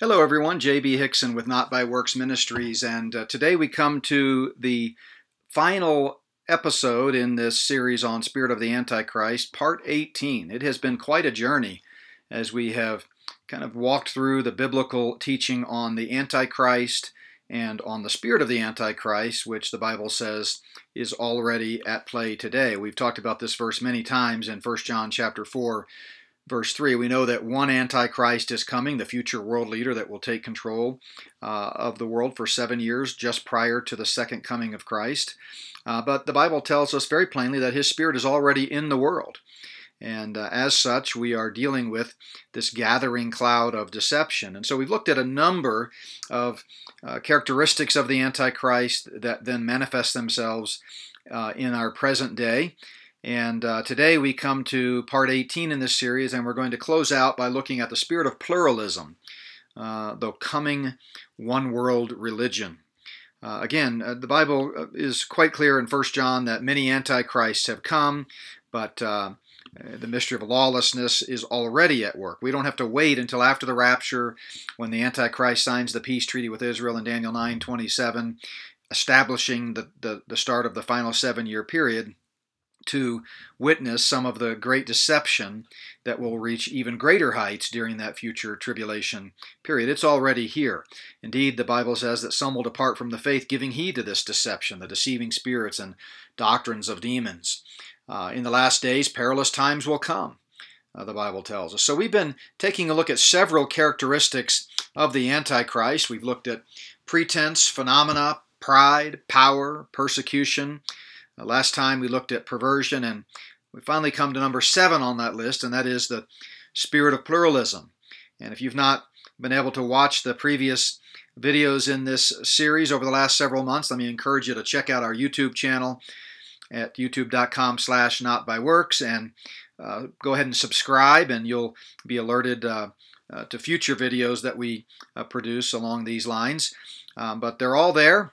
Hello, everyone. J.B. Hixson with Not by Works Ministries, and uh, today we come to the final episode in this series on Spirit of the Antichrist, part 18. It has been quite a journey as we have kind of walked through the biblical teaching on the Antichrist and on the spirit of the Antichrist, which the Bible says is already at play today. We've talked about this verse many times in 1 John chapter 4 verse 3, we know that one Antichrist is coming, the future world leader that will take control uh, of the world for seven years just prior to the second coming of Christ. Uh, but the Bible tells us very plainly that his spirit is already in the world. And uh, as such, we are dealing with this gathering cloud of deception. And so we've looked at a number of uh, characteristics of the Antichrist that then manifest themselves uh, in our present day. And uh, today we come to part 18 in this series, and we're going to close out by looking at the spirit of pluralism, uh, the coming one world religion. Uh, again, uh, the Bible uh, is quite clear in 1 John that many antichrists have come, but uh, the mystery of lawlessness is already at work. We don't have to wait until after the rapture when the Antichrist signs the peace treaty with Israel in Daniel 9 27, establishing the, the, the start of the final seven year period to witness some of the great deception that will reach even greater heights during that future tribulation period. It's already here. Indeed, the Bible says that some will depart from the faith, giving heed to this deception, the deceiving spirits and doctrines of demons. Uh, in the last days, perilous times will come. Uh, the Bible tells us. So, we've been taking a look at several characteristics of the Antichrist. We've looked at pretense, phenomena, pride, power, persecution, last time we looked at perversion, and we finally come to number seven on that list, and that is the spirit of pluralism. And if you've not been able to watch the previous videos in this series over the last several months, let me encourage you to check out our YouTube channel at youtube.com slash notbyworks and uh, go ahead and subscribe and you'll be alerted uh, uh, to future videos that we uh, produce along these lines. Um, but they're all there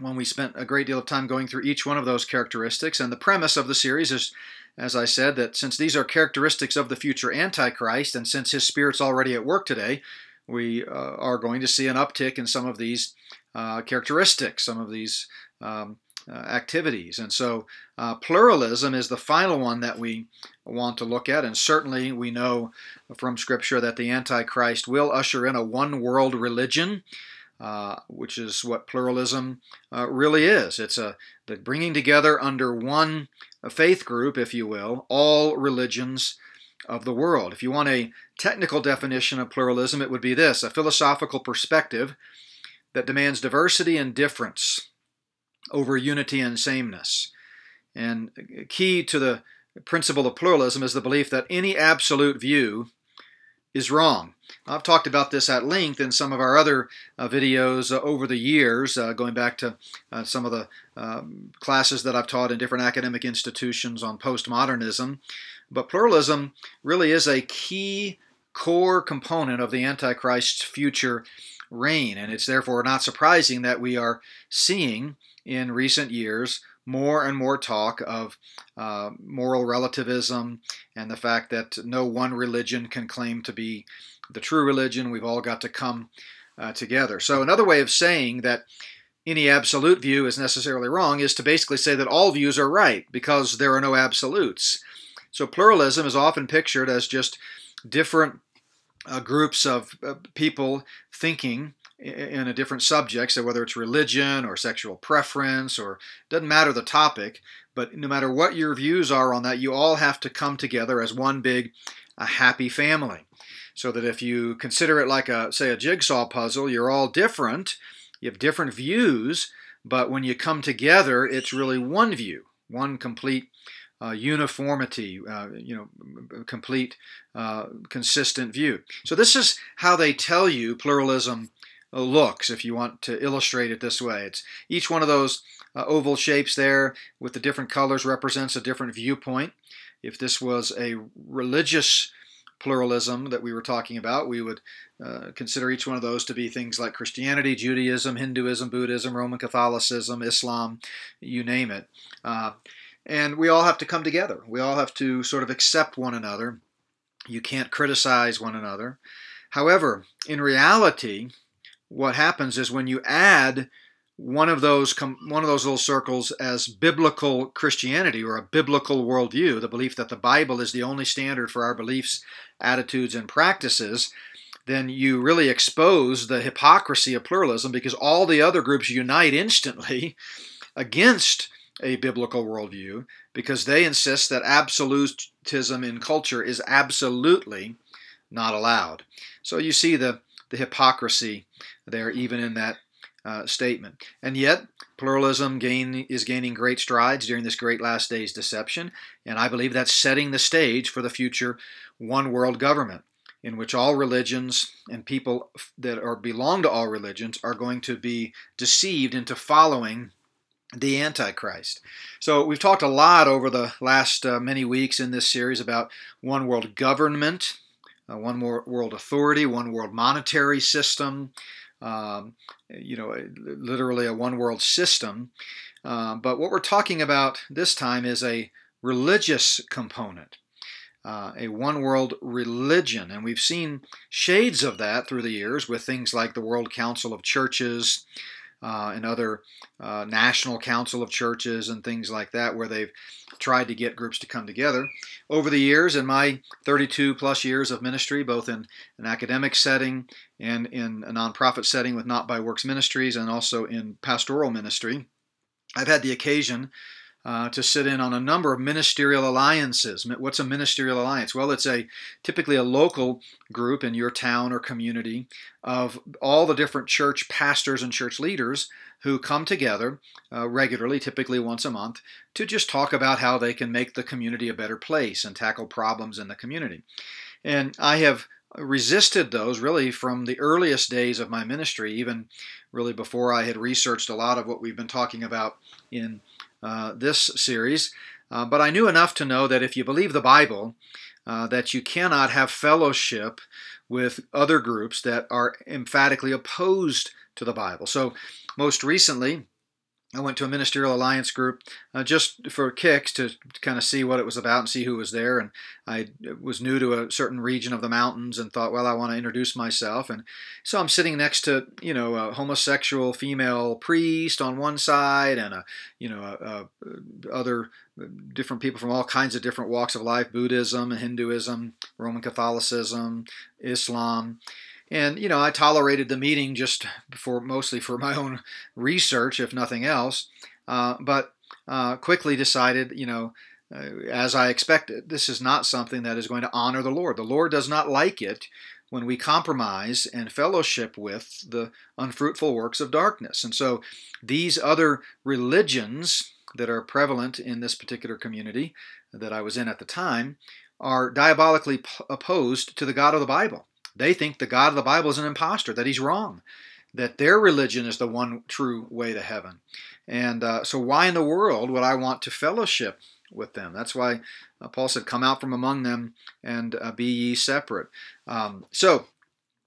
when we spent a great deal of time going through each one of those characteristics. And the premise of the series is, as I said, that since these are characteristics of the future Antichrist, and since his spirit's already at work today, we uh, are going to see an uptick in some of these uh, characteristics, some of these um, uh, activities. And so uh, pluralism is the final one that we want to look at. And certainly we know from Scripture that the Antichrist will usher in a one world religion. Uh, which is what pluralism uh, really is. It's a the bringing together under one faith group, if you will, all religions of the world. If you want a technical definition of pluralism, it would be this: a philosophical perspective that demands diversity and difference over unity and sameness. And key to the principle of pluralism is the belief that any absolute view is wrong. I've talked about this at length in some of our other uh, videos uh, over the years, uh, going back to uh, some of the um, classes that I've taught in different academic institutions on postmodernism. But pluralism really is a key core component of the Antichrist's future reign, and it's therefore not surprising that we are seeing in recent years more and more talk of uh, moral relativism and the fact that no one religion can claim to be the true religion. We've all got to come uh, together. So, another way of saying that any absolute view is necessarily wrong is to basically say that all views are right because there are no absolutes. So, pluralism is often pictured as just different uh, groups of uh, people thinking in a different subject, so whether it's religion or sexual preference or doesn't matter the topic, but no matter what your views are on that, you all have to come together as one big a happy family. So that if you consider it like a say a jigsaw puzzle, you're all different, you have different views, but when you come together, it's really one view, one complete uh, uniformity, uh, you know, complete, uh, consistent view. So this is how they tell you pluralism looks, if you want to illustrate it this way. It's each one of those uh, oval shapes there with the different colors represents a different viewpoint. If this was a religious pluralism that we were talking about, we would uh, consider each one of those to be things like Christianity, Judaism, Hinduism, Buddhism, Roman Catholicism, Islam, you name it. Uh, and we all have to come together. We all have to sort of accept one another. You can't criticize one another. However, in reality, what happens is when you add one of those one of those little circles as biblical Christianity or a biblical worldview, the belief that the Bible is the only standard for our beliefs, attitudes, and practices, then you really expose the hypocrisy of pluralism because all the other groups unite instantly against a biblical worldview because they insist that absolutism in culture is absolutely not allowed. So you see the, the hypocrisy there, even in that uh, statement. And yet, pluralism gain, is gaining great strides during this great last days deception, and I believe that's setting the stage for the future one world government in which all religions and people that are belong to all religions are going to be deceived into following the Antichrist. So, we've talked a lot over the last uh, many weeks in this series about one world government, uh, one world authority, one world monetary system, um, you know, literally a one world system. Uh, but what we're talking about this time is a religious component. Uh, a one world religion. And we've seen shades of that through the years with things like the World Council of Churches, uh, and other uh, national council of churches and things like that, where they've tried to get groups to come together. Over the years, in my 32 plus years of ministry, both in an academic setting and in a nonprofit setting with Not by Works Ministries, and also in pastoral ministry, I've had the occasion uh, to sit in on a number of ministerial alliances. What's a ministerial alliance? Well, it's a typically a local group in your town or community of all the different church pastors and church leaders who come together uh, regularly, typically once a month, to just talk about how they can make the community a better place and tackle problems in the community. And I have resisted those really from the earliest days of my ministry, even really before I had researched a lot of what we've been talking about in uh, this series. Uh, but I knew enough to know that if you believe the Bible, uh, that you cannot have fellowship with other groups that are emphatically opposed to the Bible. So, most recently, I went to a ministerial alliance group uh, just for kicks to, to, kind of see what it was about and see who was there. And I was new to a certain region of the mountains and thought, well, I want to introduce myself. And so I'm sitting next to, you know, a homosexual female priest on one side and a, you know, a, a, other different people from all kinds of different walks of life Buddhism, Hinduism, Roman Catholicism, Islam. And you know, I tolerated the meeting just for mostly for my own research, if nothing else. Uh, but uh, quickly decided, you know, uh, as I expected, this is not something that is going to honor the Lord. The Lord does not like it when we compromise and fellowship with the unfruitful works of darkness. And so, these other religions that are prevalent in this particular community that I was in at the time are diabolically p- opposed to the God of the Bible. They think the God of the Bible is an impostor, that he's wrong, that their religion is the one true way to heaven. And uh, so, why in the world would I want to fellowship with them? That's why uh, Paul said, Come out from among them and uh, be ye separate. Um, so,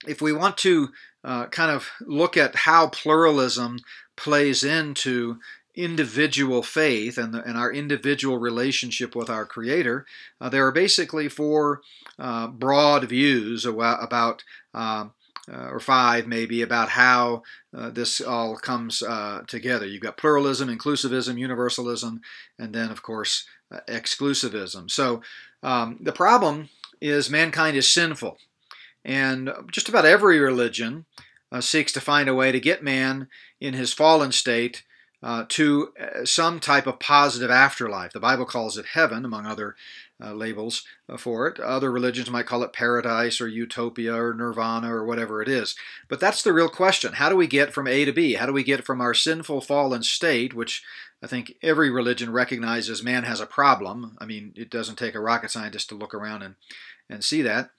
if we want to uh, kind of look at how pluralism plays into individual faith and, the, and our individual relationship with our Creator, uh, there are basically four uh, broad views about, um, uh, or five maybe, about how uh, this all comes uh, together. You've got pluralism, inclusivism, universalism, and then, of course, uh, exclusivism. So um, the problem is mankind is sinful. And just about every religion seeks to find a way to get man in his fallen state uh, to uh, some type of positive afterlife. The Bible calls it heaven, among other uh, labels uh, for it. Other religions might call it paradise or utopia or nirvana or whatever it is. But that's the real question. How do we get from A to B? How do we get from our sinful fallen state, which I think every religion recognizes man has a problem? I mean, it doesn't take a rocket scientist to look around and, and see that.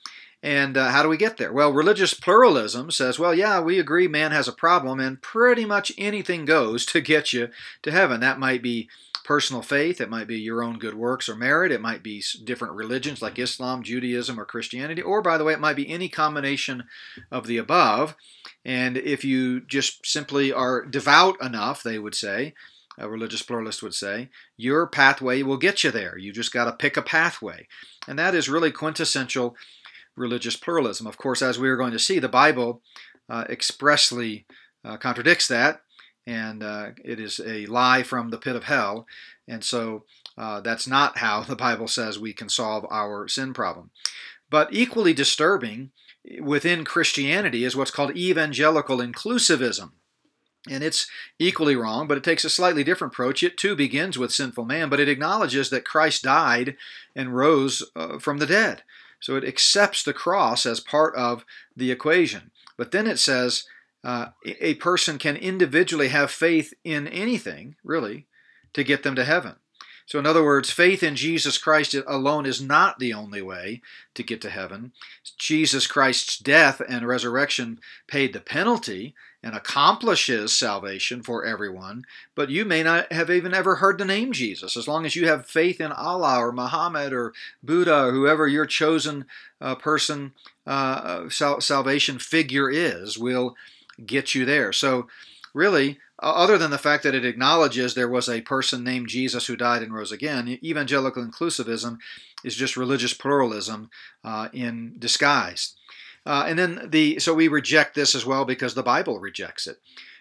And uh, how do we get there? Well, religious pluralism says, well, yeah, we agree man has a problem, and pretty much anything goes to get you to heaven. That might be personal faith, it might be your own good works or merit, it might be different religions like Islam, Judaism, or Christianity, or by the way, it might be any combination of the above. And if you just simply are devout enough, they would say, a religious pluralist would say, your pathway will get you there. You just got to pick a pathway. And that is really quintessential religious pluralism. Of course, as we are going to see, the Bible uh, expressly uh, contradicts that, and uh, it is a lie from the pit of hell. And so uh, that's not how the Bible says we can solve our sin problem. But equally disturbing within Christianity is what's called evangelical inclusivism. And it's equally wrong, but it takes a slightly different approach. It too begins with sinful man, but it acknowledges that Christ died and rose uh, from the dead. So it accepts the cross as part of the equation. But then it says uh, a person can individually have faith in anything, really, to get them to heaven. So, in other words, faith in Jesus Christ alone is not the only way to get to heaven. Jesus Christ's death and resurrection paid the penalty and accomplishes salvation for everyone, but you may not have even ever heard the name Jesus. As long as you have faith in Allah or Muhammad or Buddha or whoever your chosen uh, person uh, sal- salvation figure is, will get you there. So, really, other than the fact that it acknowledges there was a person named Jesus who died and rose again, evangelical inclusivism is just religious pluralism uh, in disguise. Uh, and then the so we reject this as well because the Bible rejects it.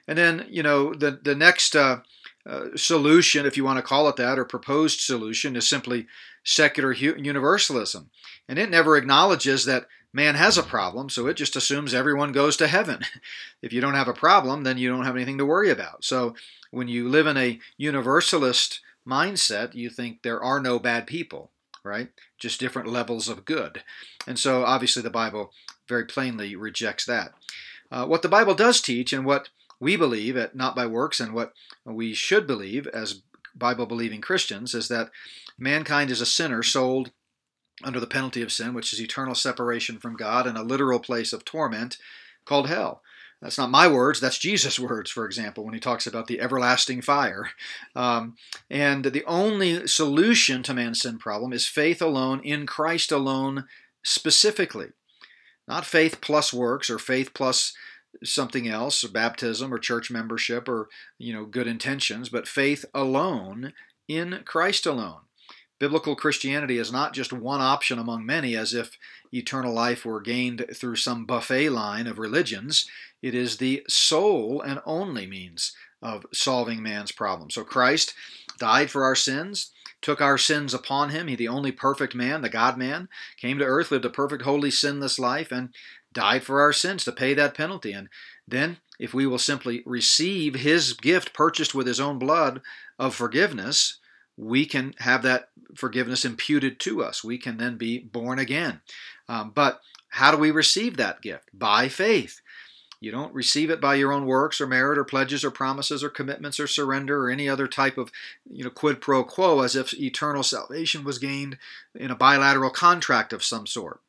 And then you know the the next uh, uh solution, if you want to call it that, or proposed solution, is simply secular universalism, and it never acknowledges that man has a problem, so it just assumes everyone goes to heaven. if you don't have a problem, then you don't have anything to worry about. So when you live in a universalist mindset, you think there are no bad people, right? Just different levels of good. And so obviously the Bible very plainly rejects that. Uh, what the Bible does teach and what we believe at Not by Works and what we should believe as Bible believing Christians is that mankind is a sinner sold under the penalty of sin, which is eternal separation from God and a literal place of torment called hell. That's not my words, that's Jesus' words, for example, when he talks about the everlasting fire. Um, and the only solution to man's sin problem is faith alone, in Christ alone specifically. Not faith plus works or faith plus something else, or baptism or church membership or you know good intentions, but faith alone in Christ alone. Biblical Christianity is not just one option among many, as if eternal life were gained through some buffet line of religions. It is the sole and only means of solving man's problem. So Christ died for our sins, took our sins upon him. He, the only perfect man, the God man, came to earth, lived a perfect, holy, sinless life, and died for our sins to pay that penalty. And then, if we will simply receive his gift purchased with his own blood of forgiveness, we can have that forgiveness imputed to us. We can then be born again. Um, but how do we receive that gift? By faith. You don't receive it by your own works or merit or pledges or promises or commitments or surrender or any other type of you know quid pro quo as if eternal salvation was gained in a bilateral contract of some sort.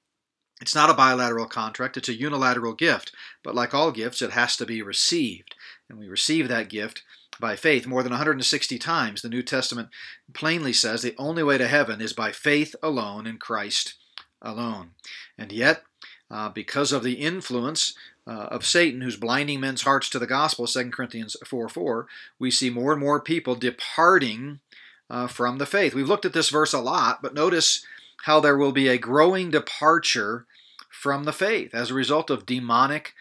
It's not a bilateral contract, it's a unilateral gift, but like all gifts, it has to be received. And we receive that gift by faith. More than 160 times, the New Testament plainly says the only way to heaven is by faith alone in Christ alone. And yet, uh, because of the influence uh, of Satan, who's blinding men's hearts to the gospel, 2 Corinthians 4 4, we see more and more people departing uh, from the faith. We've looked at this verse a lot, but notice how there will be a growing departure from the faith as a result of demonic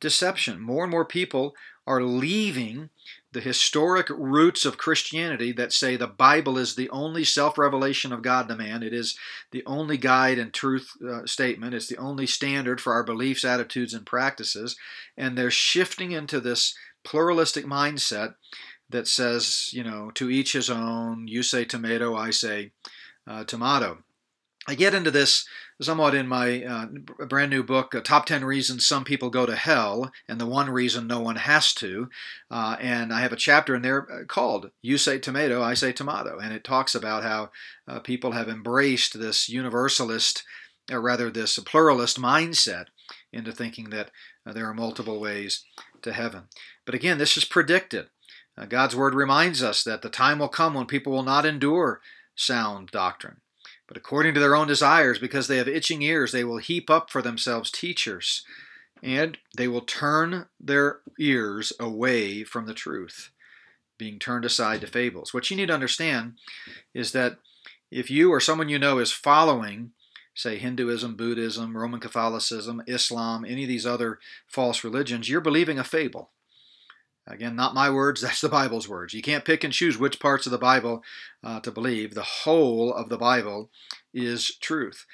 deception. More and more people are leaving the historic roots of Christianity that say the Bible is the only self revelation of God to man. It is the only guide and truth uh, statement. It's the only standard for our beliefs, attitudes, and practices. And they're shifting into this pluralistic mindset that says, you know, to each his own. You say tomato, I say uh, tomato. I get into this somewhat in my uh, brand new book, uh, Top 10 Reasons Some People Go to Hell, and the one reason no one has to. Uh, and I have a chapter in there uh, called You Say Tomato, I Say Tomato. And it talks about how uh, people have embraced this universalist, or rather, this pluralist mindset into thinking that uh, there are multiple ways to heaven. But again, this is predicted. God's word reminds us that the time will come when people will not endure sound doctrine. But according to their own desires, because they have itching ears, they will heap up for themselves teachers, and they will turn their ears away from the truth, being turned aside to fables. What you need to understand is that if you or someone you know is following say Hinduism, Buddhism, Roman Catholicism, Islam, any of these other false religions, you're believing a fable. Again, not my words, that's the Bible's words. You can't pick and choose which parts of the Bible uh, to believe. The whole of the Bible is truth.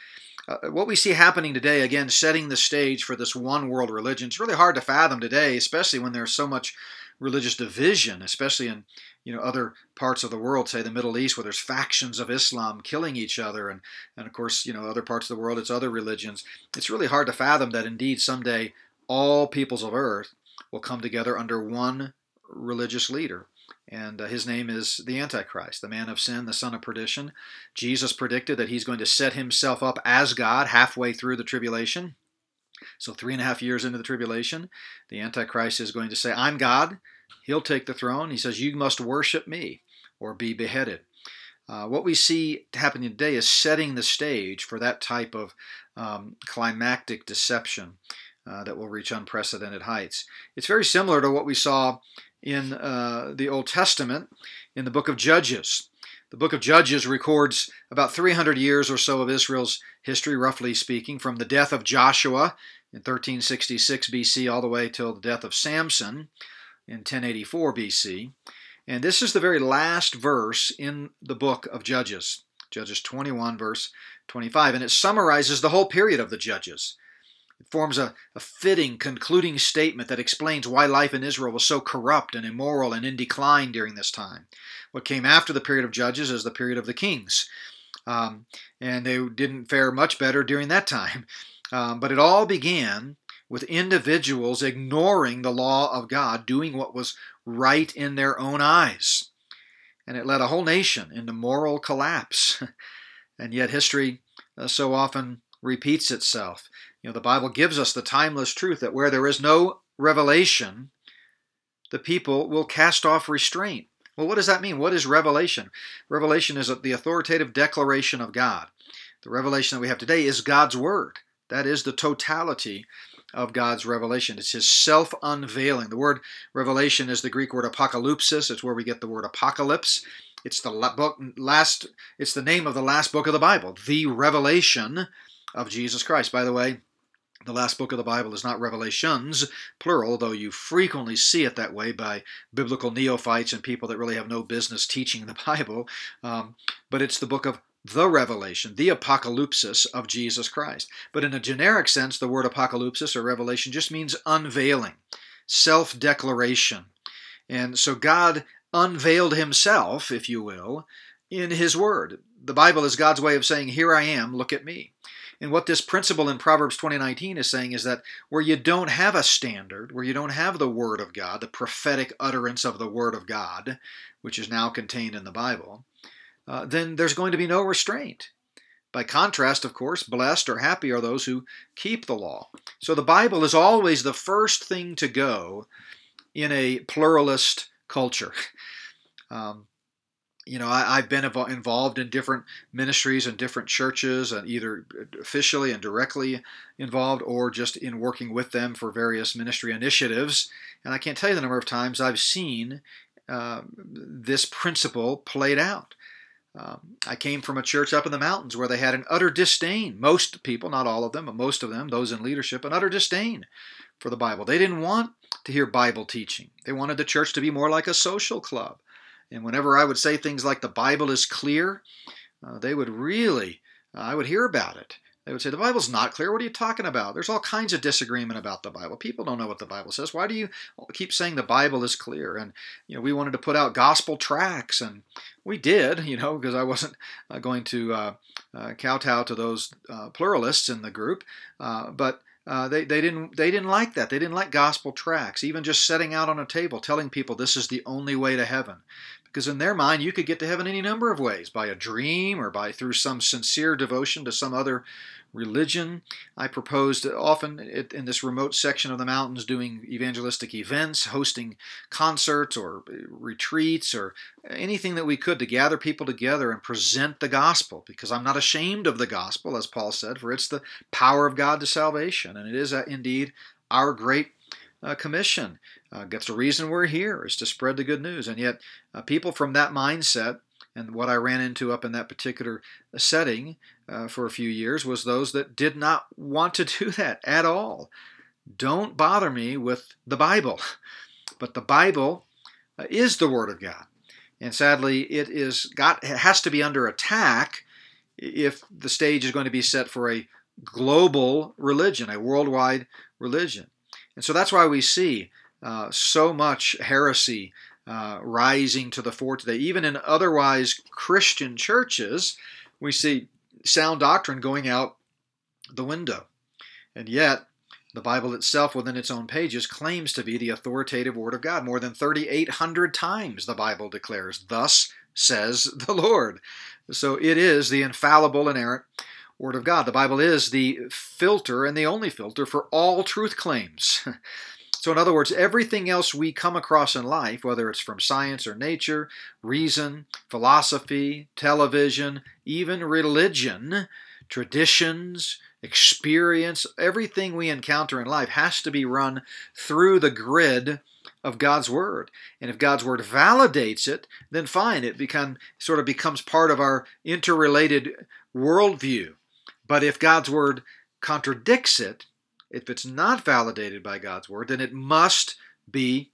Uh, what we see happening today, again, setting the stage for this one world religion, it's really hard to fathom today, especially when there's so much religious division, especially in you know other parts of the world, say the Middle East, where there's factions of Islam killing each other, and and of course you know other parts of the world, it's other religions. It's really hard to fathom that indeed someday all peoples of earth will come together under one religious leader. And uh, his name is the Antichrist, the man of sin, the son of perdition. Jesus predicted that he's going to set himself up as God halfway through the tribulation. So, three and a half years into the tribulation, the Antichrist is going to say, I'm God. He'll take the throne. He says, You must worship me or be beheaded. Uh, what we see happening today is setting the stage for that type of um, climactic deception uh, that will reach unprecedented heights. It's very similar to what we saw in uh, the Old Testament in the book of Judges. The book of Judges records about 300 years or so of Israel's history, roughly speaking, from the death of Joshua in 1366 BC all the way till the death of Samson in 1084 BC. And this is the very last verse in the book of Judges, Judges 21, verse 25. And it summarizes the whole period of the Judges. Forms a, a fitting concluding statement that explains why life in Israel was so corrupt and immoral and in decline during this time. What came after the period of Judges is the period of the kings. Um, and they didn't fare much better during that time. Um, but it all began with individuals ignoring the law of God, doing what was right in their own eyes. And it led a whole nation into moral collapse. and yet, history uh, so often repeats itself. You know, the Bible gives us the timeless truth that where there is no revelation, the people will cast off restraint. Well, what does that mean? What is revelation? Revelation is the authoritative declaration of God. The revelation that we have today is God's Word. That is the totality of God's revelation. It's His self unveiling. The word revelation is the Greek word apocalypsis. It's where we get the word apocalypse. It's the book last. It's the name of the last book of the Bible, the revelation of Jesus Christ. By the way, the last book of the Bible is not Revelations, plural, though you frequently see it that way by biblical neophytes and people that really have no business teaching the Bible. Um, but it's the book of the revelation, the apocalypsis of Jesus Christ. But in a generic sense, the word apocalypsis or revelation just means unveiling, self declaration. And so God unveiled himself, if you will, in his word. The Bible is God's way of saying, Here I am, look at me. And what this principle in Proverbs 20:19 is saying is that where you don't have a standard, where you don't have the word of God, the prophetic utterance of the word of God, which is now contained in the Bible, uh, then there's going to be no restraint. By contrast, of course, blessed or happy are those who keep the law. So the Bible is always the first thing to go in a pluralist culture. Um, you know, I, have been involved in different ministries and different churches, and either officially and directly involved, or just in working with them for various ministry initiatives. And I can't tell you the number of times I've seen uh, this principle played out. Um, I came from a church up in the mountains where they had an utter disdain. Most people, not all of them, but most of them, those in leadership, an utter disdain for the Bible. They didn't want to hear Bible teaching. They wanted the church to be more like a social club. And whenever I would say things like the Bible is clear, uh, they would really, uh, I would hear about it. They would say, The Bible's not clear. What are you talking about? There's all kinds of disagreement about the Bible. People don't know what the Bible says. Why do you keep saying the Bible is clear? And, you know, we wanted to put out gospel tracts, and we did, you know, because I wasn't uh, going to uh, uh, kowtow to those uh, pluralists in the group. Uh, but uh, they, they didn't they didn't like that. They didn't like gospel tracts. Even just setting out on a table, telling people this is the only way to heaven, because in their mind you could get to heaven any number of ways by a dream or by through some sincere devotion to some other religion. I proposed often in this remote section of the mountains doing evangelistic events, hosting concerts or retreats or anything that we could to gather people together and present the gospel because I'm not ashamed of the gospel, as Paul said, for it's the power of God to salvation. And it is uh, indeed our great uh, commission. Uh, that's the reason we're here, is to spread the good news. And yet, uh, people from that mindset and what I ran into up in that particular setting uh, for a few years was those that did not want to do that at all. Don't bother me with the Bible. But the Bible uh, is the Word of God. And sadly, it is got it has to be under attack if the stage is going to be set for a global religion, a worldwide religion. And so that's why we see uh, so much heresy uh, rising to the fore today. Even in otherwise Christian churches, we see sound doctrine going out the window. And yet, the Bible itself, within its own pages, claims to be the authoritative Word of God. More than 3,800 times the Bible declares, Thus says the Lord. So it is the infallible, inerrant Word of God. The Bible is the filter and the only filter for all truth claims. So, in other words, everything else we come across in life, whether it's from science or nature, reason, philosophy, television, even religion, traditions, experience, everything we encounter in life has to be run through the grid of God's word. And if God's word validates it, then fine, it become sort of becomes part of our interrelated worldview. But if God's word contradicts it, if it's not validated by God's word, then it must be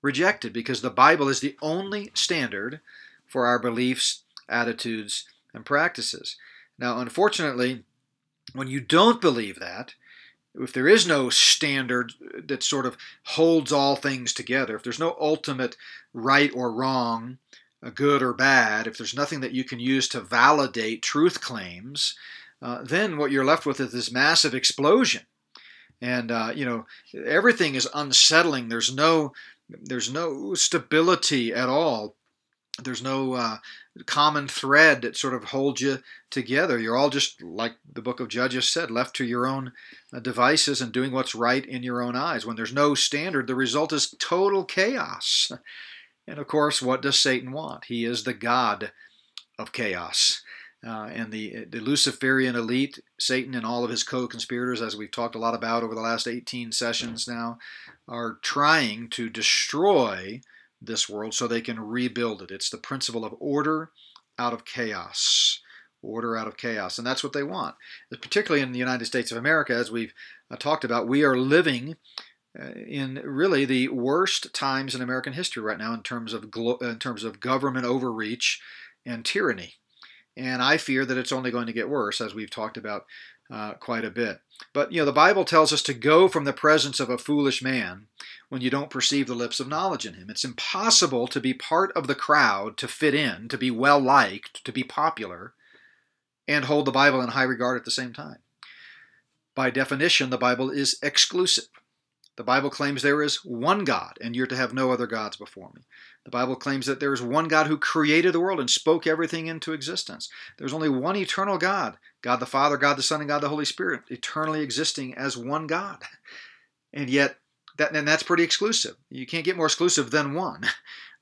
rejected because the Bible is the only standard for our beliefs, attitudes, and practices. Now, unfortunately, when you don't believe that, if there is no standard that sort of holds all things together, if there's no ultimate right or wrong, good or bad, if there's nothing that you can use to validate truth claims, uh, then what you're left with is this massive explosion. And uh, you know everything is unsettling. There's no there's no stability at all. There's no uh, common thread that sort of holds you together. You're all just, like the book of Judges said, left to your own uh, devices and doing what's right in your own eyes. When there's no standard, the result is total chaos. And of course, what does Satan want? He is the God of chaos. Uh, and the, the Luciferian elite, Satan and all of his co conspirators, as we've talked a lot about over the last 18 sessions now, are trying to destroy this world so they can rebuild it. It's the principle of order out of chaos. Order out of chaos. And that's what they want. Particularly in the United States of America, as we've uh, talked about, we are living uh, in really the worst times in American history right now in terms of glo- in terms of government overreach and tyranny. And I fear that it's only going to get worse, as we've talked about uh, quite a bit. But you know, the Bible tells us to go from the presence of a foolish man when you don't perceive the lips of knowledge in him. It's impossible to be part of the crowd, to fit in, to be well liked, to be popular, and hold the Bible in high regard at the same time. By definition, the Bible is exclusive. The Bible claims there is one God, and you're to have no other gods before me. The Bible claims that there is one God who created the world and spoke everything into existence. There's only one eternal God God the Father, God the Son, and God the Holy Spirit, eternally existing as one God. And yet, that, and that's pretty exclusive. You can't get more exclusive than one.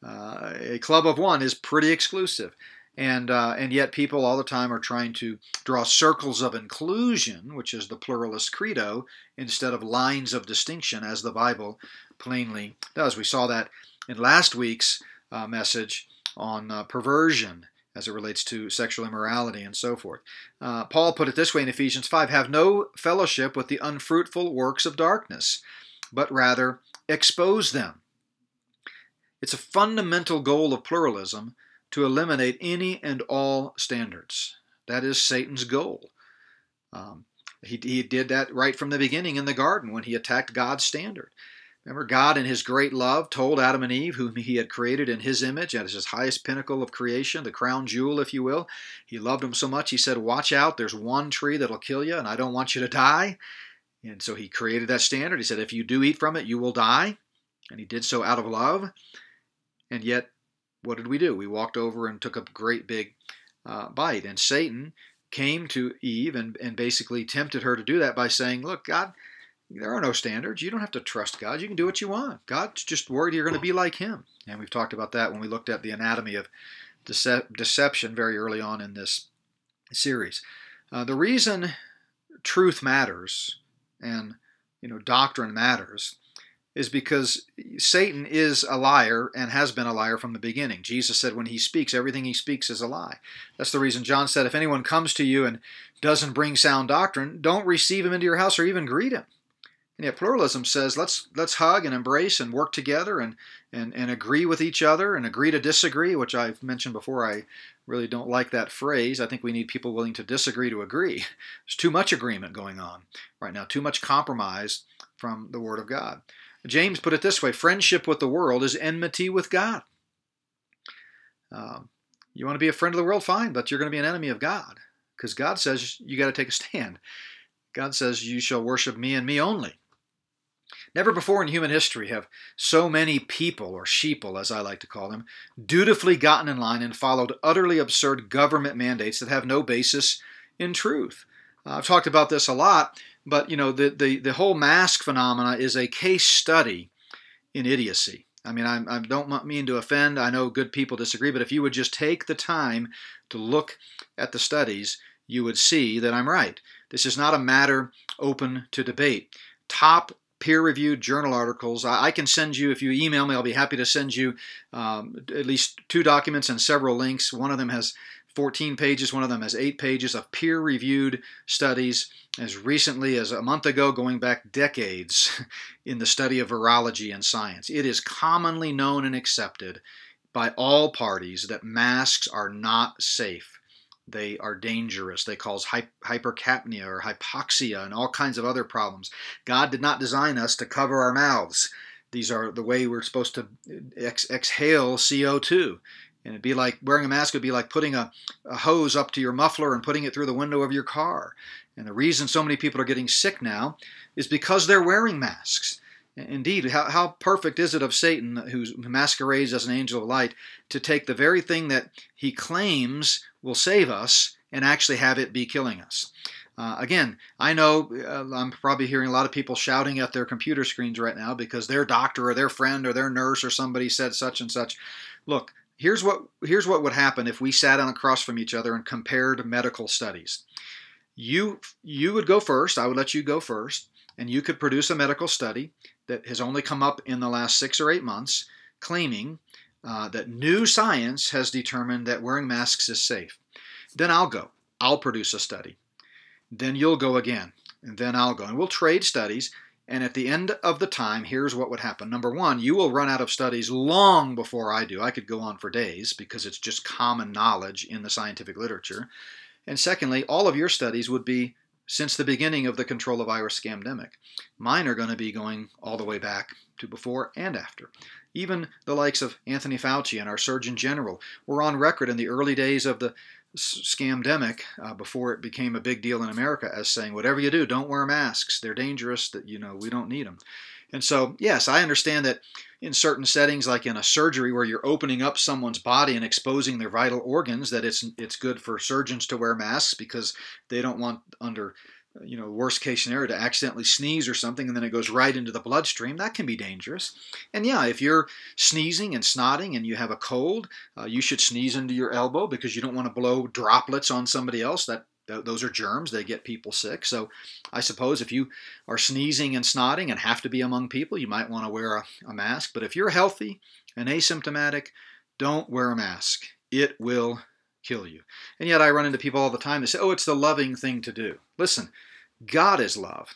Uh, a club of one is pretty exclusive. And, uh, and yet, people all the time are trying to draw circles of inclusion, which is the pluralist credo, instead of lines of distinction, as the Bible plainly does. We saw that in last week's uh, message on uh, perversion as it relates to sexual immorality and so forth. Uh, Paul put it this way in Ephesians 5 Have no fellowship with the unfruitful works of darkness, but rather expose them. It's a fundamental goal of pluralism to eliminate any and all standards. That is Satan's goal. Um, he, he did that right from the beginning in the garden when he attacked God's standard. Remember, God, in His great love, told Adam and Eve, whom He had created in His image, as His highest pinnacle of creation, the crown jewel, if you will. He loved them so much, He said, Watch out, there's one tree that'll kill you, and I don't want you to die. And so He created that standard. He said, If you do eat from it, you will die. And He did so out of love. And yet, what did we do? We walked over and took a great big uh, bite. And Satan came to Eve and, and basically tempted her to do that by saying, Look, God there are no standards. You don't have to trust God. You can do what you want. God's just worried you're going to be like Him. And we've talked about that when we looked at the anatomy of dece- deception very early on in this series. Uh, the reason truth matters and you know doctrine matters is because Satan is a liar and has been a liar from the beginning. Jesus said when he speaks, everything he speaks is a lie. That's the reason John said, if anyone comes to you and doesn't bring sound doctrine, don't receive him into your house or even greet him. And yet pluralism says let's let's hug and embrace and work together and, and, and agree with each other and agree to disagree, which I've mentioned before. I really don't like that phrase. I think we need people willing to disagree to agree. There's too much agreement going on right now, too much compromise from the Word of God. James put it this way friendship with the world is enmity with God. Um, you want to be a friend of the world, fine, but you're going to be an enemy of God because God says you got to take a stand. God says, You shall worship me and me only. Never before in human history have so many people, or sheeple as I like to call them, dutifully gotten in line and followed utterly absurd government mandates that have no basis in truth. I've talked about this a lot, but you know the, the, the whole mask phenomena is a case study in idiocy. I mean, I, I don't mean to offend. I know good people disagree, but if you would just take the time to look at the studies, you would see that I'm right. This is not a matter open to debate. Top peer reviewed journal articles. I, can send you, if you email me, I'll be happy to send you um, at least two documents and several links. One of them has 14 pages, one of them has eight pages of peer reviewed studies as recently as a month ago, going back decades in the study of virology and science. It is commonly known and accepted by all parties that masks are not safe they are dangerous. They cause hypercapnia or hypoxia and all kinds of other problems. God did not design us to cover our mouths. These are the way we're supposed to uh, ex- exhale CO2. And it'd be like wearing a mask would be like putting a, a hose up to your muffler and putting it through the window of your car. And the reason so many people are getting sick now is because they're wearing masks. Indeed, how, how perfect is it of Satan, who masquerades as an angel of light, to take the very thing that he claims will save us and actually have it be killing us. Uh, again, I know uh, I'm probably hearing a lot of people shouting at their computer screens right now because their doctor or their friend or their nurse or somebody said such and such. Look, here's what here's what would happen if we sat on across from each other and compared medical studies. You you would go first. I would let you go first, and you could produce a medical study that has only come up in the last six or eight months, claiming uh, that new science has determined that wearing masks is safe. Then I'll go. I'll produce a study. Then you'll go again. And then I'll go. And we'll trade studies. And at the end of the time, here's what would happen. Number one, you will run out of studies long before I do. I could go on for days because it's just common knowledge in the scientific literature. And secondly, all of your studies would be since the beginning of the coronavirus scamdemic. Mine are going to be going all the way back to before and after. Even the likes of Anthony Fauci and our Surgeon General were on record in the early days of the scamdemic uh, before it became a big deal in America as saying, whatever you do, don't wear masks. They're dangerous. That you know we don't need them. And so, yes, I understand that in certain settings, like in a surgery where you're opening up someone's body and exposing their vital organs, that it's it's good for surgeons to wear masks because they don't want under you know, worst case scenario to accidentally sneeze or something and then it goes right into the bloodstream, that can be dangerous. And yeah, if you're sneezing and snotting and you have a cold, uh, you should sneeze into your elbow because you don't want to blow droplets on somebody else. That those are germs, they get people sick. So I suppose if you are sneezing and snotting and have to be among people, you might want to wear a, a mask. But if you're healthy and asymptomatic, don't wear a mask. It will kill you. And yet I run into people all the time that say, oh, it's the loving thing to do. Listen, God is love,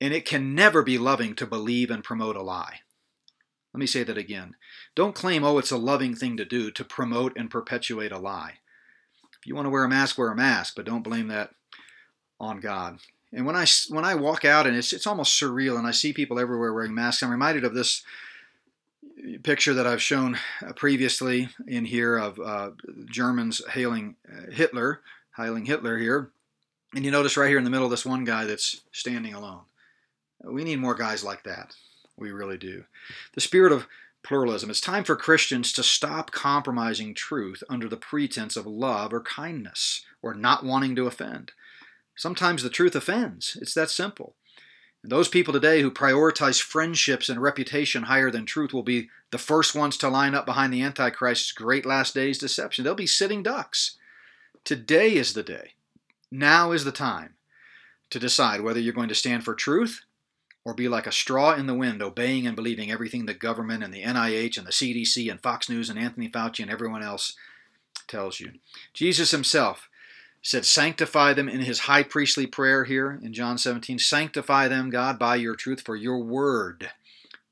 and it can never be loving to believe and promote a lie. Let me say that again. Don't claim, oh, it's a loving thing to do to promote and perpetuate a lie. If you want to wear a mask, wear a mask, but don't blame that on God. And when I when I walk out and it's it's almost surreal, and I see people everywhere wearing masks, I'm reminded of this picture that I've shown uh, previously in here of uh, Germans hailing uh, Hitler, hailing Hitler here. And you notice right here in the middle this one guy that's standing alone. We need more guys like that. We really do. The spirit of pluralism. It's time for Christians to stop compromising truth under the pretense of love or kindness or not wanting to offend. Sometimes the truth offends. It's that simple. And those people today who prioritize friendships and reputation higher than truth will be the first ones to line up behind the Antichrist's great last days deception. They'll be sitting ducks. Today is the day. Now is the time to decide whether you're going to stand for truth or be like a straw in the wind, obeying and believing everything the government and the NIH and the CDC and Fox News and Anthony Fauci and everyone else tells you. Jesus himself said, Sanctify them in his high priestly prayer here in John 17. Sanctify them, God, by your truth, for your word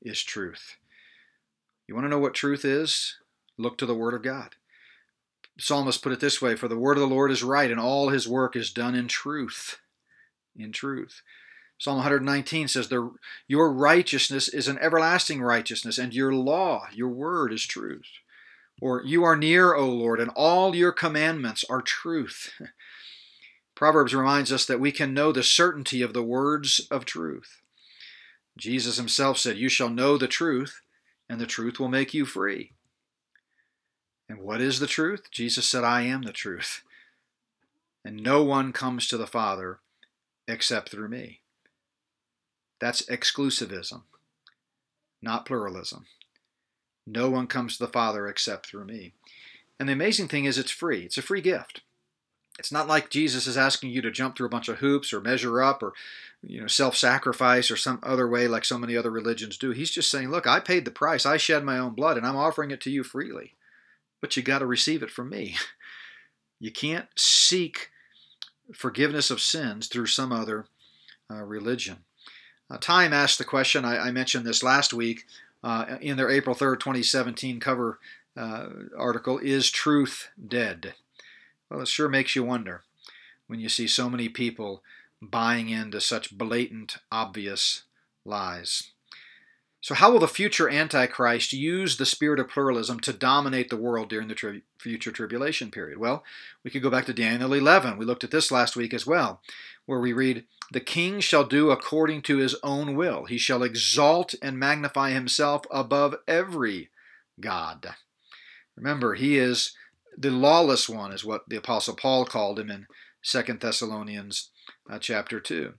is truth. You want to know what truth is? Look to the word of God. Psalmist put it this way For the word of the Lord is right, and all his work is done in truth. In truth. Psalm 119 says, Your righteousness is an everlasting righteousness, and your law, your word, is truth. Or, You are near, O Lord, and all your commandments are truth. Proverbs reminds us that we can know the certainty of the words of truth. Jesus himself said, You shall know the truth, and the truth will make you free. And what is the truth? Jesus said, I am the truth. And no one comes to the Father except through me. That's exclusivism, not pluralism. No one comes to the Father except through me. And the amazing thing is, it's free. It's a free gift. It's not like Jesus is asking you to jump through a bunch of hoops or measure up or you know self-sacrifice or some other way like so many other religions do. He's just saying, "Look, I paid the price. I shed my own blood and I'm offering it to you freely. But you got to receive it from me. You can't seek forgiveness of sins through some other uh, religion." Uh, Time asked the question, I, I mentioned this last week uh, in their April 3rd, 2017 cover uh, article Is Truth Dead? Well, it sure makes you wonder when you see so many people buying into such blatant, obvious lies. So, how will the future Antichrist use the spirit of pluralism to dominate the world during the tri- future tribulation period? Well, we could go back to Daniel 11. We looked at this last week as well, where we read, The king shall do according to his own will. He shall exalt and magnify himself above every God. Remember, he is the lawless one, is what the Apostle Paul called him in 2 Thessalonians uh, chapter 2.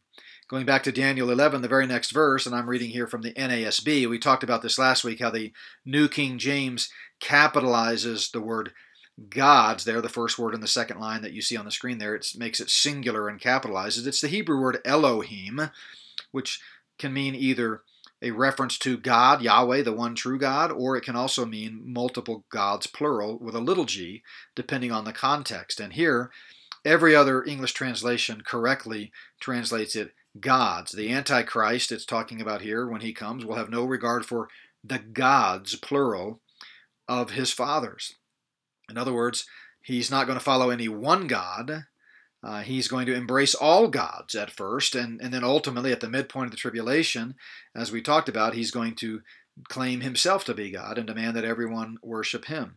Going back to Daniel 11, the very next verse, and I'm reading here from the NASB. We talked about this last week, how the New King James capitalizes the word gods there, the first word in the second line that you see on the screen there. It makes it singular and capitalizes. It's the Hebrew word Elohim, which can mean either a reference to God, Yahweh, the one true God, or it can also mean multiple gods, plural, with a little g, depending on the context. And here, every other English translation correctly translates it gods. The Antichrist it's talking about here when he comes will have no regard for the gods, plural, of his fathers. In other words, he's not going to follow any one God. Uh, he's going to embrace all gods at first, and, and then ultimately at the midpoint of the tribulation, as we talked about, he's going to claim himself to be God and demand that everyone worship him.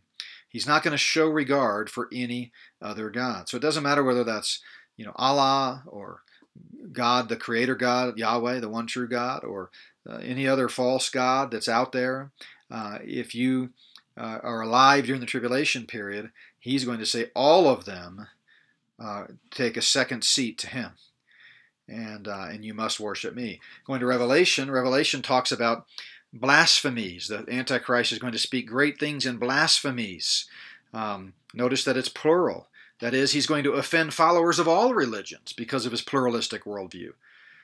He's not going to show regard for any other God. So it doesn't matter whether that's you know Allah or God, the creator God, Yahweh, the one true God, or uh, any other false God that's out there, uh, if you uh, are alive during the tribulation period, he's going to say all of them uh, take a second seat to him. And, uh, and you must worship me. Going to Revelation, Revelation talks about blasphemies. The Antichrist is going to speak great things in blasphemies. Um, notice that it's plural. That is, he's going to offend followers of all religions because of his pluralistic worldview.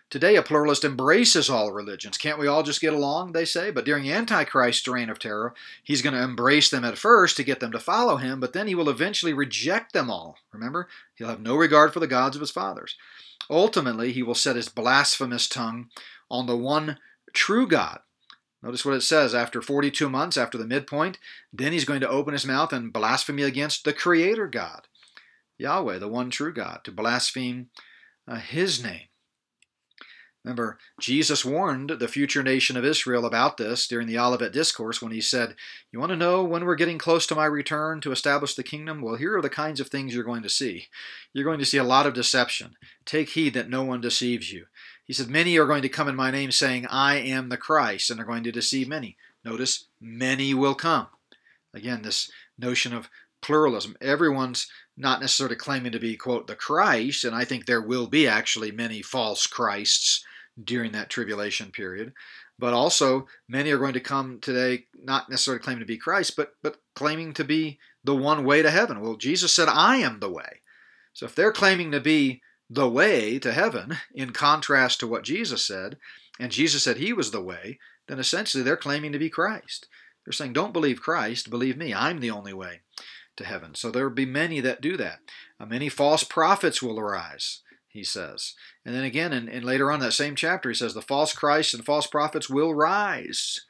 Today, a pluralist embraces all religions. Can't we all just get along, they say? But during Antichrist's reign of terror, he's going to embrace them at first to get them to follow him, but then he will eventually reject them all. Remember? He'll have no regard for the gods of his fathers. Ultimately, he will set his blasphemous tongue on the one true God. Notice what it says after 42 months, after the midpoint, then he's going to open his mouth and blaspheme against the Creator God. Yahweh, the one true God, to blaspheme uh, his name. Remember, Jesus warned the future nation of Israel about this during the Olivet Discourse when he said, You want to know when we're getting close to my return to establish the kingdom? Well, here are the kinds of things you're going to see. You're going to see a lot of deception. Take heed that no one deceives you. He said, Many are going to come in my name saying, I am the Christ, and are going to deceive many. Notice, many will come. Again, this notion of pluralism. Everyone's not necessarily claiming to be, quote, the Christ, and I think there will be actually many false Christs during that tribulation period. But also, many are going to come today not necessarily claiming to be Christ, but, but claiming to be the one way to heaven. Well, Jesus said, I am the way. So if they're claiming to be the way to heaven, in contrast to what Jesus said, and Jesus said he was the way, then essentially they're claiming to be Christ. They're saying, don't believe Christ, believe me. I'm the only way to heaven. So there will be many that do that. Uh, many false prophets will arise, he says. And then again, and, and later on that same chapter, he says, the false Christ and false prophets will rise.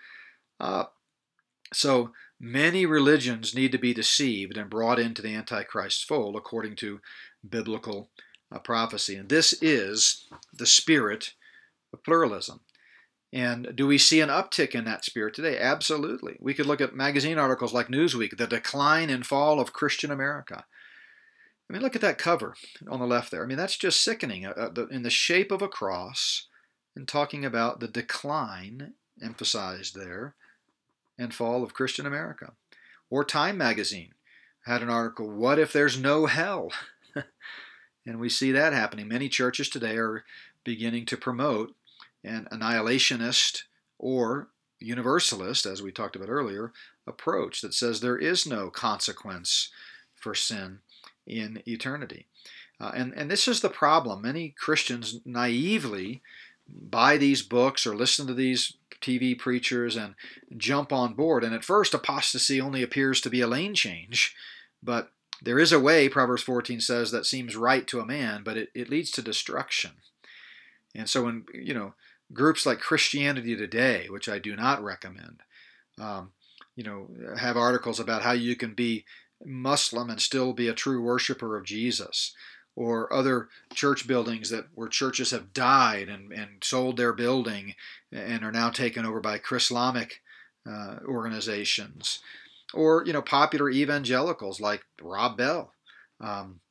So many religions need to be deceived and brought into the Antichrist's fold according to biblical uh, prophecy. And this is the spirit of pluralism. And do we see an uptick in that spirit today? Absolutely. We could look at magazine articles like Newsweek, the decline and fall of Christian America. I mean, look at that cover on the left there. I mean, that's just sickening. Uh, uh in the shape of a cross, and talking about the decline, emphasized there, and fall of Christian America. Or Time magazine had an article, What if there's no hell? and we see that happening. Many churches today are beginning to promote an annihilationist or universalist, as we talked about earlier, approach that says there is no consequence for sin in eternity. Uh, and, and this is the problem. Many Christians naively buy these books or listen to these TV preachers and jump on board. And at first, apostasy only appears to be a lane change. But there is a way, Proverbs 14 says, that seems right to a man, but it, it leads to destruction. And so when, you know, groups like Christianity Today, which I do not recommend, um, you know, have articles about how you can be Muslim and still be a true worshiper of Jesus, or other church buildings that where churches have died and, and sold their building and are now taken over by Islamic uh, organizations, or you know popular evangelicals like Rob Bell, um,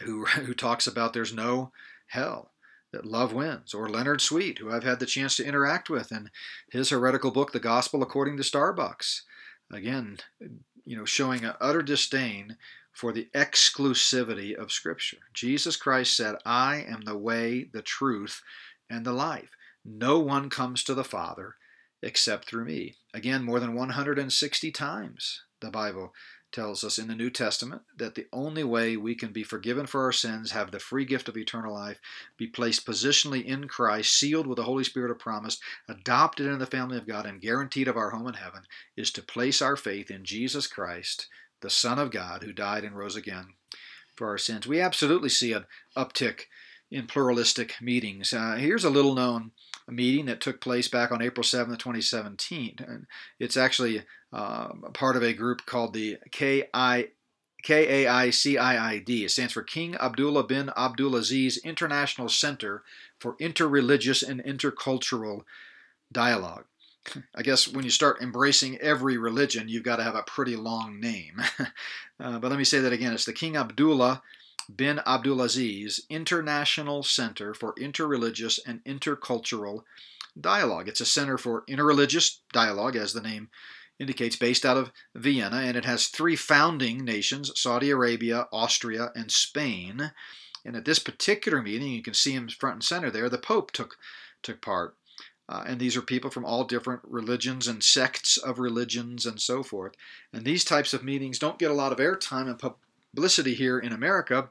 who who talks about there's no hell that love wins, or Leonard Sweet, who I've had the chance to interact with in his heretical book, The Gospel According to Starbucks. Again, you know, showing an utter disdain for the exclusivity of Scripture. Jesus Christ said, I am the way, the truth, and the life. No one comes to the Father except through me. Again, more than 160 times the Bible tells us in the New Testament that the only way we can be forgiven for our sins, have the free gift of eternal life, be placed positionally in Christ, sealed with the Holy Spirit of promise, adopted into the family of God, and guaranteed of our home in heaven, is to place our faith in Jesus Christ, the Son of God, who died and rose again for our sins. We absolutely see an uptick in pluralistic meetings. Uh, here's a little known meeting that took place back on April 7th, 2017. And it's actually uh, part of a group called the KI, KAICIID. It stands for King Abdullah bin Abdulaziz International Center for Interreligious and Intercultural Dialogue. I guess when you start embracing every religion, you've got to have a pretty long name. uh, but let me say that again. It's the King Abdullah bin Abdulaziz International Center for Interreligious and Intercultural Dialogue. It's a center for interreligious dialogue, as the name indicates, based out of Vienna, and it has three founding nations Saudi Arabia, Austria, and Spain. And at this particular meeting, you can see him front and center there, the Pope took, took part. Uh, and these are people from all different religions and sects of religions and so forth. And these types of meetings don't get a lot of airtime and publicity here in America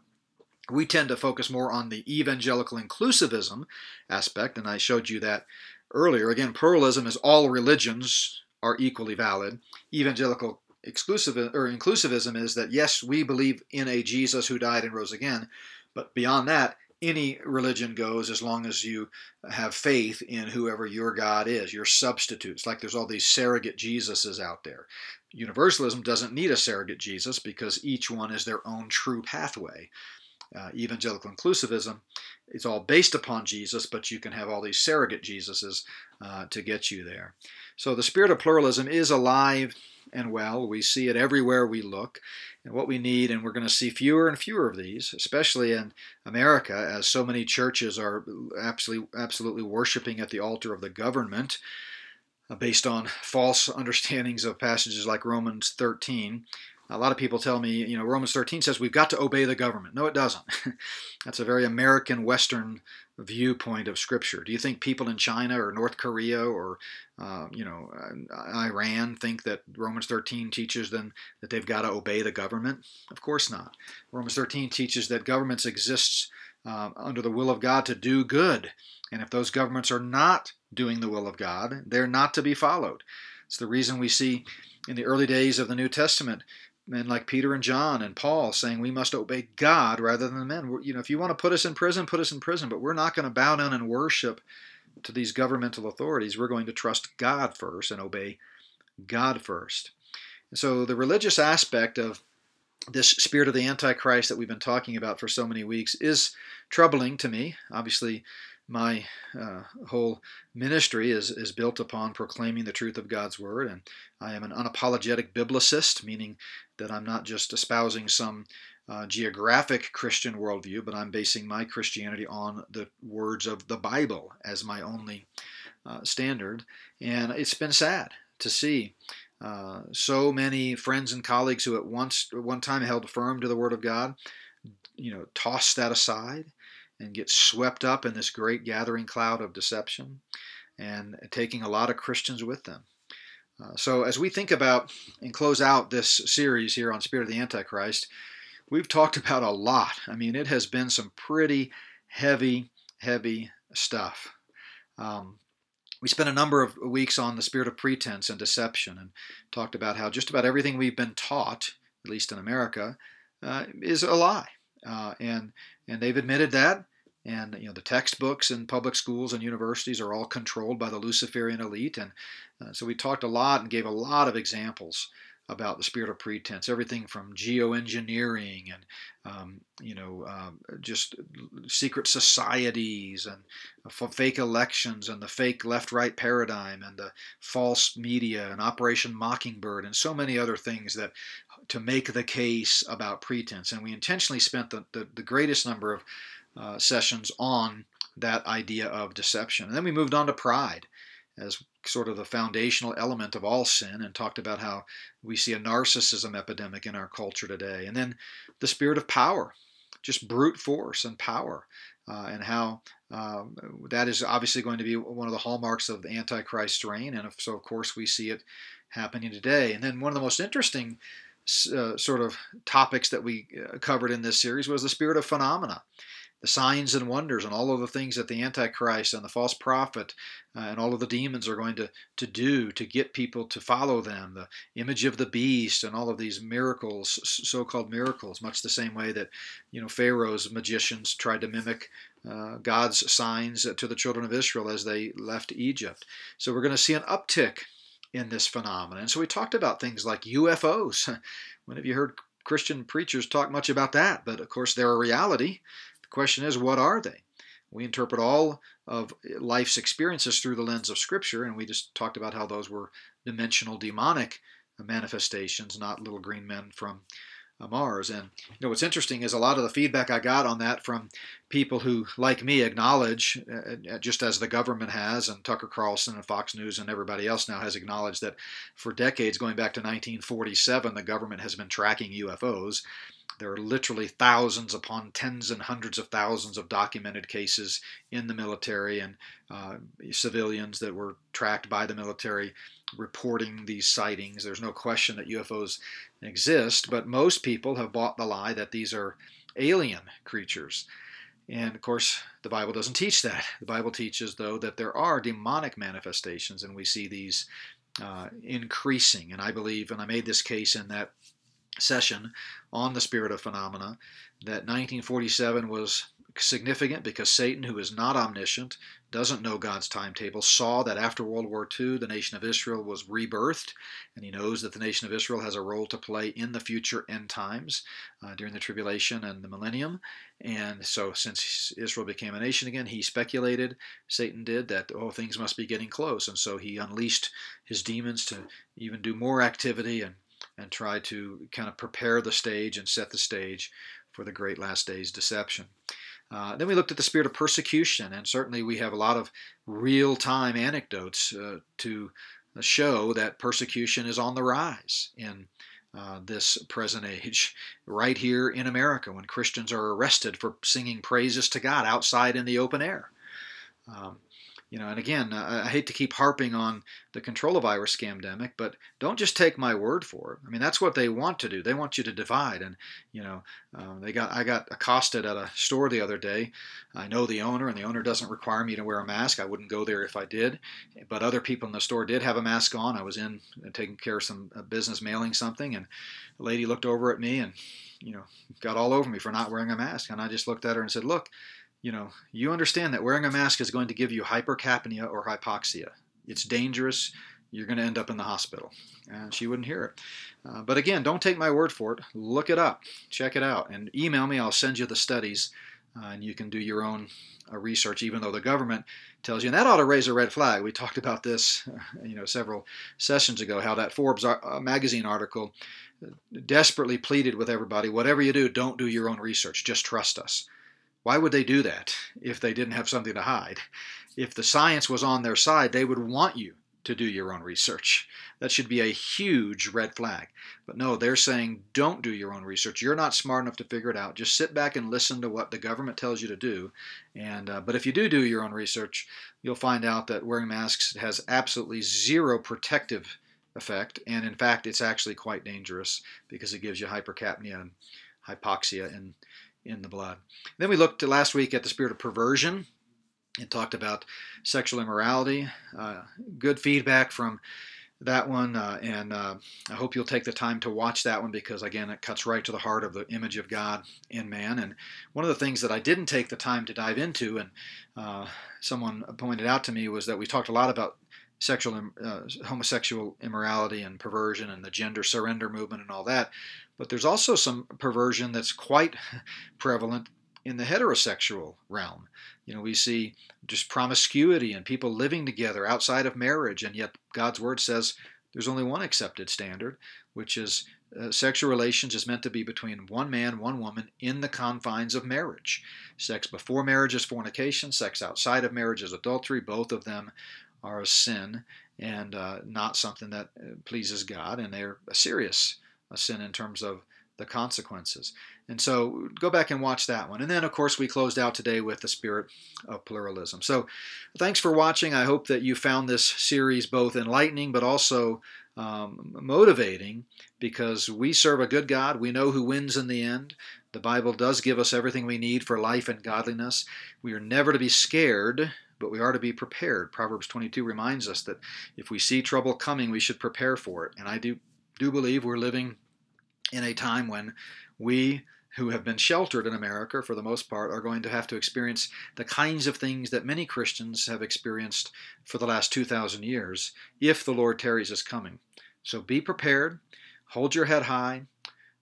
we tend to focus more on the evangelical inclusivism aspect, and I showed you that earlier. Again, pluralism is all religions are equally valid. Evangelical exclusive or inclusivism is that yes, we believe in a Jesus who died and rose again, but beyond that, any religion goes as long as you have faith in whoever your God is, your substitutes. Like there's all these surrogate Jesuses out there. Universalism doesn't need a surrogate Jesus because each one is their own true pathway uh, evangelical inclusivism, it's all based upon Jesus, but you can have all these surrogate Jesuses uh, to get you there. So the spirit of pluralism is alive and well. We see it everywhere we look. And what we need, and we're going to see fewer and fewer of these, especially in America, as so many churches are absolutely, absolutely worshiping at the altar of the government uh, based on false understandings of passages like Romans 13. A lot of people tell me, you know, Romans 13 says we've got to obey the government. No, it doesn't. That's a very American Western viewpoint of Scripture. Do you think people in China or North Korea or, uh, you know, uh, Iran think that Romans 13 teaches them that they've got to obey the government? Of course not. Romans 13 teaches that governments exist uh, under the will of God to do good. And if those governments are not doing the will of God, they're not to be followed. It's the reason we see in the early days of the New Testament men like Peter and John and Paul saying we must obey God rather than men. You know, if you want to put us in prison, put us in prison, but we're not going to bow down and worship to these governmental authorities. We're going to trust God first and obey God first. And so the religious aspect of this spirit of the Antichrist that we've been talking about for so many weeks is troubling to me. Obviously, my uh, whole ministry is, is built upon proclaiming the truth of God's Word, and I am an unapologetic biblicist, meaning that I'm not just espousing some uh, geographic Christian worldview, but I'm basing my Christianity on the words of the Bible as my only uh, standard. And it's been sad to see uh, so many friends and colleagues who at once one time held firm to the Word of God, you know, toss that aside and get swept up in this great gathering cloud of deception, and taking a lot of Christians with them. Uh, so as we think about and close out this series here on Spirit of the Antichrist, we've talked about a lot. I mean, it has been some pretty heavy, heavy stuff. Um, we spent a number of weeks on the spirit of pretense and deception and talked about how just about everything we've been taught, at least in America, uh, is a lie. Uh, and and they've admitted that. And you know the textbooks in public schools and universities are all controlled by the Luciferian elite. And uh, so we talked a lot and gave a lot of examples about the spirit of pretense, everything from geoengineering and um, you know um, just secret societies and uh, fake elections and the fake left-right paradigm and the false media and Operation Mockingbird and so many other things that to make the case about pretense. And we intentionally spent the, the, the greatest number of uh, sessions on that idea of deception. And then we moved on to pride as sort of the foundational element of all sin and talked about how we see a narcissism epidemic in our culture today. And then the spirit of power, just brute force and power, uh, and how um, that is obviously going to be one of the hallmarks of the Antichrist reign. And so, of course, we see it happening today. And then one of the most interesting uh, sort of topics that we uh, covered in this series was the spirit of phenomena the signs and wonders and all of the things that the Antichrist and the false prophet uh, and all of the demons are going to, to do to get people to follow them. The image of the beast and all of these miracles, so called miracles, much the same way that you know Pharaoh's magicians tried to mimic uh, God's signs to the children of Israel as they left Egypt. So we're going to see an uptick in this phenomenon. So we talked about things like UFOs. when have you heard Christian preachers talk much about that? But of course, they're a reality. The question is, what are they? We interpret all of life's experiences through the lens of Scripture, and we just talked about how those were dimensional demonic manifestations, not little green men from Mars. And you know what's interesting is a lot of the feedback I got on that from people who, like me, acknowledge, uh, uh, just as the government has, and Tucker Carlson and Fox News and everybody else now has acknowledged that for decades, going back to 1947, the government has been tracking UFOs. There are literally thousands upon tens and hundreds of thousands of documented cases in the military and uh, civilians that were tracked by the military reporting these sightings. There's no question that UFOs exist, but most people have bought the lie that these are alien creatures. And of course, the Bible doesn't teach that. The Bible teaches, though, that there are demonic manifestations, and we see these uh, increasing. And I believe, and I made this case in that session on the spirit of phenomena that 1947 was significant because Satan, who is not omniscient, doesn't know God's timetable, saw that after World War II, the nation of Israel was rebirthed, and he knows that the nation of Israel has a role to play in the future end times uh, during the tribulation and the millennium. And so, since Israel became a nation again, he speculated, Satan did, that, oh, things must be getting close. And so he unleashed his demons to even do more activity and and try to kind of prepare the stage and set the stage for the great last days deception. Uh, then we looked at the spirit of persecution, and certainly we have a lot of real time anecdotes uh, to show that persecution is on the rise in uh, this present age, right here in America, when Christians are arrested for singing praises to God outside in the open air. Um, you know, and again, I, I hate to keep harping on the coronavirus scamdemic, but don't just take my word for it. I mean, that's what they want to do. They want you to divide. And you know, uh, they got I got accosted at a store the other day. I know the owner, and the owner doesn't require me to wear a mask. I wouldn't go there if I did, but other people in the store did have a mask on. I was in uh, taking care of some uh, business, mailing something, and a lady looked over at me and you know got all over me for not wearing a mask. And I just looked at her and said, "Look." You know, you understand that wearing a mask is going to give you hypercapnia or hypoxia. It's dangerous. You're going to end up in the hospital. And she wouldn't hear it. Uh, but again, don't take my word for it. Look it up, check it out, and email me. I'll send you the studies, uh, and you can do your own uh, research. Even though the government tells you, and that ought to raise a red flag. We talked about this, you know, several sessions ago. How that Forbes uh, magazine article desperately pleaded with everybody: whatever you do, don't do your own research. Just trust us. Why would they do that if they didn't have something to hide? If the science was on their side, they would want you to do your own research. That should be a huge red flag. But no, they're saying don't do your own research. You're not smart enough to figure it out. Just sit back and listen to what the government tells you to do. And uh, but if you do do your own research, you'll find out that wearing masks has absolutely zero protective effect, and in fact, it's actually quite dangerous because it gives you hypercapnia and hypoxia and in the blood. Then we looked last week at the spirit of perversion and talked about sexual immorality. Uh, good feedback from that one, uh, and uh, I hope you'll take the time to watch that one because, again, it cuts right to the heart of the image of God in man. And one of the things that I didn't take the time to dive into, and uh, someone pointed out to me, was that we talked a lot about sexual uh, homosexual immorality and perversion and the gender surrender movement and all that. But there's also some perversion that's quite prevalent in the heterosexual realm. You know we see just promiscuity and people living together outside of marriage and yet god's word says there's only one accepted standard which is uh, sexual relations is meant to be between one man one woman in the confines of marriage. Sex before marriage is fornication sex outside of marriage is adultery both of them are a sin and uh, not something that uh, pleases God, and they're a serious a sin in terms of the consequences. And so go back and watch that one. And then, of course, we closed out today with the spirit of pluralism. So thanks for watching. I hope that you found this series both enlightening but also um, motivating because we serve a good God. We know who wins in the end. The Bible does give us everything we need for life and godliness. We are never to be scared but we are to be prepared. Proverbs 22 reminds us that if we see trouble coming, we should prepare for it. And I do, do believe we're living in a time when we who have been sheltered in America for the most part are going to have to experience the kinds of things that many Christians have experienced for the last 2,000 years if the Lord tarries is coming. So be prepared, hold your head high,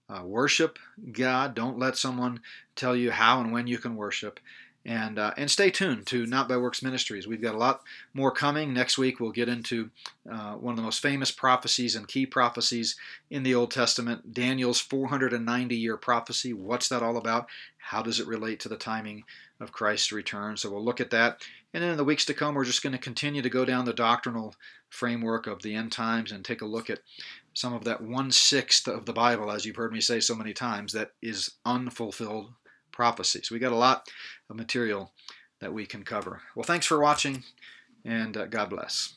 uh, worship God. Don't let someone tell you how and when you can worship. And, uh, and stay tuned to Not by Works Ministries. We've got a lot more coming. Next week, we'll get into uh, one of the most famous prophecies and key prophecies in the Old Testament Daniel's 490 year prophecy. What's that all about? How does it relate to the timing of Christ's return? So we'll look at that. And then in the weeks to come, we're just going to continue to go down the doctrinal framework of the end times and take a look at some of that one sixth of the Bible, as you've heard me say so many times, that is unfulfilled prophecies. We got a lot of material that we can cover. Well, thanks for watching, and uh, God bless.